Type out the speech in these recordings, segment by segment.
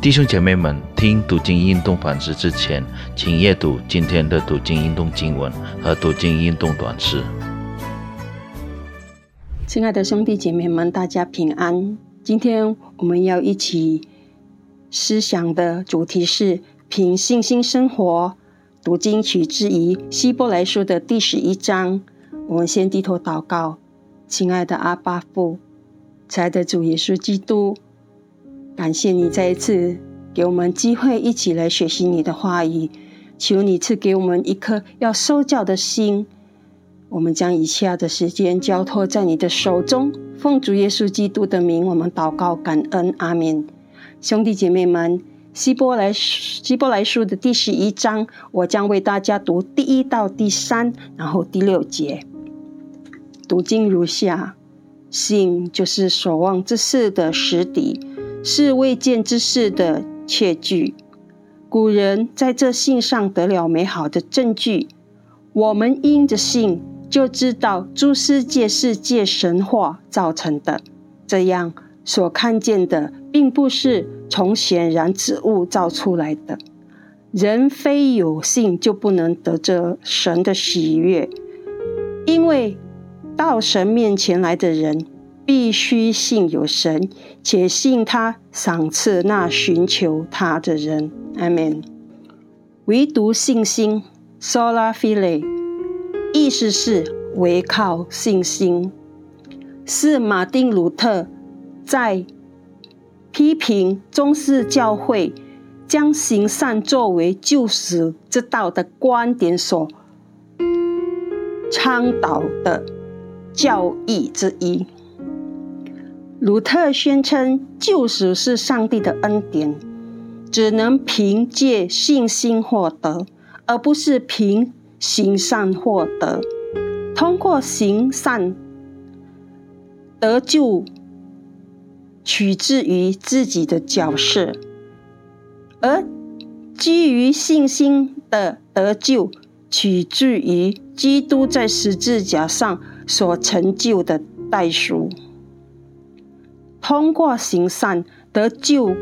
弟兄姐妹们，听读经运动反思之前，请阅读今天的读经运动经文和读经运动短诗。亲爱的兄弟姐妹们，大家平安。今天我们要一起思想的主题是凭信心生活。读经取之于希伯来书的第十一章。我们先低头祷告，亲爱的阿巴父，亲爱的主耶稣基督。感谢你再一次给我们机会，一起来学习你的话语。求你赐给我们一颗要受教的心。我们将以下的时间交托在你的手中，奉主耶稣基督的名，我们祷告感恩，阿门。兄弟姐妹们，希伯来希伯来书的第十一章，我将为大家读第一到第三，然后第六节。读经如下：信就是所望之事的实底。是未见之事的切据。古人在这信上得了美好的证据。我们因着信，就知道诸世界是借神话造成的。这样所看见的，并不是从显然之物造出来的。人非有信，就不能得着神的喜悦，因为到神面前来的人。必须信有神，且信他赏赐那寻求他的人。阿门。唯独信心 （sola fide） 意思是唯靠信心，是马丁·路特在批评中世教会将行善作为救死之道的观点所倡导的教义之一。鲁特宣称，救赎是上帝的恩典，只能凭借信心获得，而不是凭行善获得。通过行善得救，取自于自己的角色；而基于信心的得救，取自于基督在十字架上所成就的代赎。通过行善得救，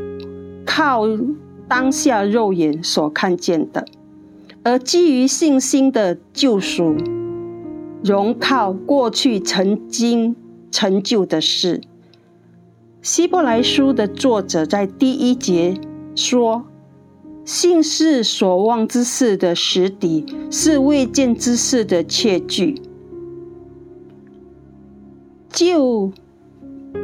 靠当下肉眼所看见的；而基于信心的救赎，容靠过去曾经成就的事。希伯来书的作者在第一节说：“信是所望之事的实底，是未见之事的确据。”就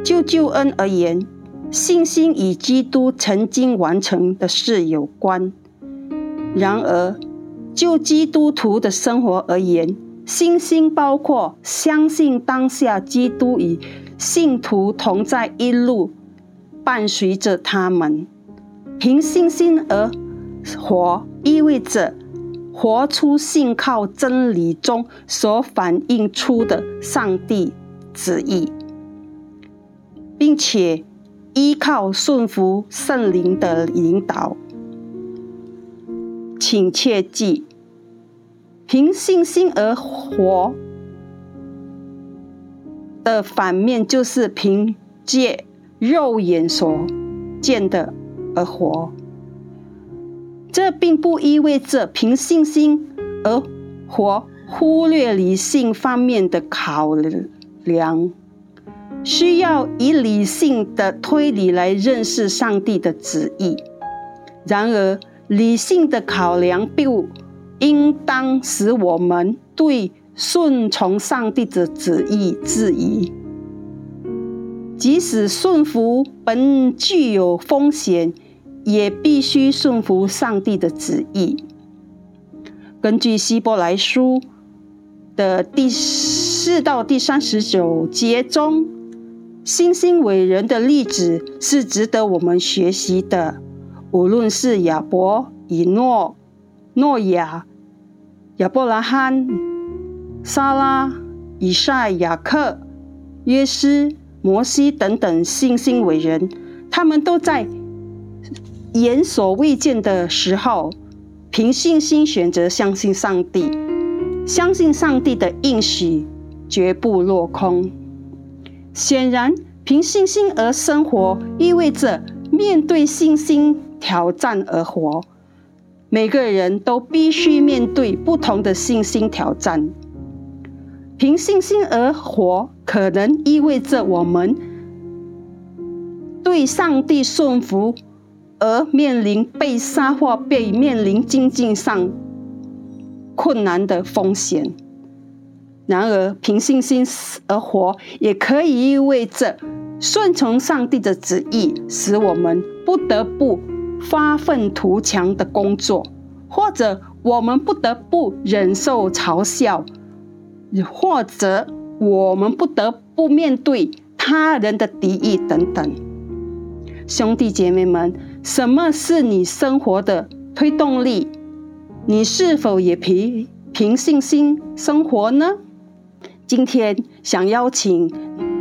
就救恩而言，信心与基督曾经完成的事有关；然而，就基督徒的生活而言，信心包括相信当下基督与信徒同在一路，伴随着他们。凭信心而活，意味着活出信靠真理中所反映出的上帝旨意。并且依靠顺服圣灵的引导，请切记，凭信心而活的反面就是凭借肉眼所见的而活。这并不意味着凭信心而活忽略理性方面的考量。需要以理性的推理来认识上帝的旨意。然而，理性的考量不应当使我们对顺从上帝的旨意质疑。即使顺服本具有风险，也必须顺服上帝的旨意。根据希伯来书的第四到第三十九节中。星星伟人的例子是值得我们学习的。无论是亚伯、以诺、诺亚、亚伯拉罕、撒拉、以赛、亚克、约斯、摩西等等星星伟人，他们都在眼所未见的时候，凭信心选择相信上帝，相信上帝的应许绝不落空。显然，凭信心而生活，意味着面对信心挑战而活。每个人都必须面对不同的信心挑战。凭信心而活，可能意味着我们对上帝顺服，而面临被杀或被面临经济上困难的风险。然而，凭信心死而活，也可以意味着顺从上帝的旨意，使我们不得不发愤图强的工作，或者我们不得不忍受嘲笑，或者我们不得不面对他人的敌意等等。兄弟姐妹们，什么是你生活的推动力？你是否也凭凭信心生活呢？今天想邀请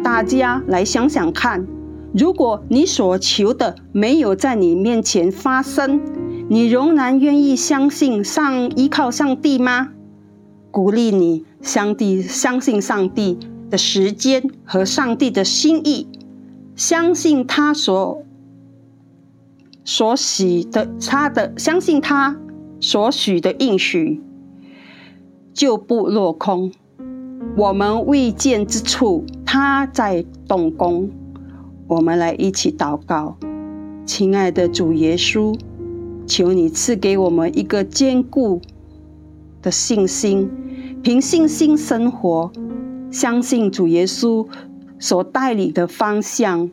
大家来想想看，如果你所求的没有在你面前发生，你仍然愿意相信上依靠上帝吗？鼓励你，上帝相信上帝的时间和上帝的心意，相信他所所许的他的相信他所许的应许，就不落空。我们未见之处，他在动工。我们来一起祷告，亲爱的主耶稣，求你赐给我们一个坚固的信心，凭信心生活，相信主耶稣所带领的方向，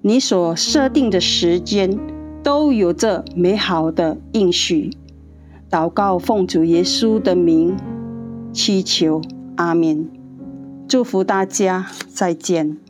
你所设定的时间，都有着美好的应许。祷告奉主耶稣的名祈求。阿明，祝福大家，再见。